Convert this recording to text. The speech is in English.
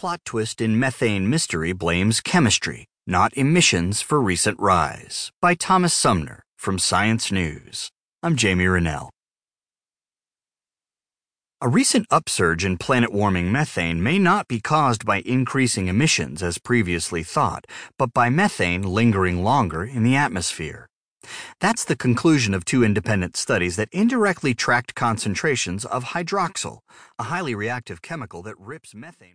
Plot twist in methane mystery blames chemistry, not emissions, for recent rise. By Thomas Sumner from Science News. I'm Jamie Renell. A recent upsurge in planet warming methane may not be caused by increasing emissions as previously thought, but by methane lingering longer in the atmosphere. That's the conclusion of two independent studies that indirectly tracked concentrations of hydroxyl, a highly reactive chemical that rips methane.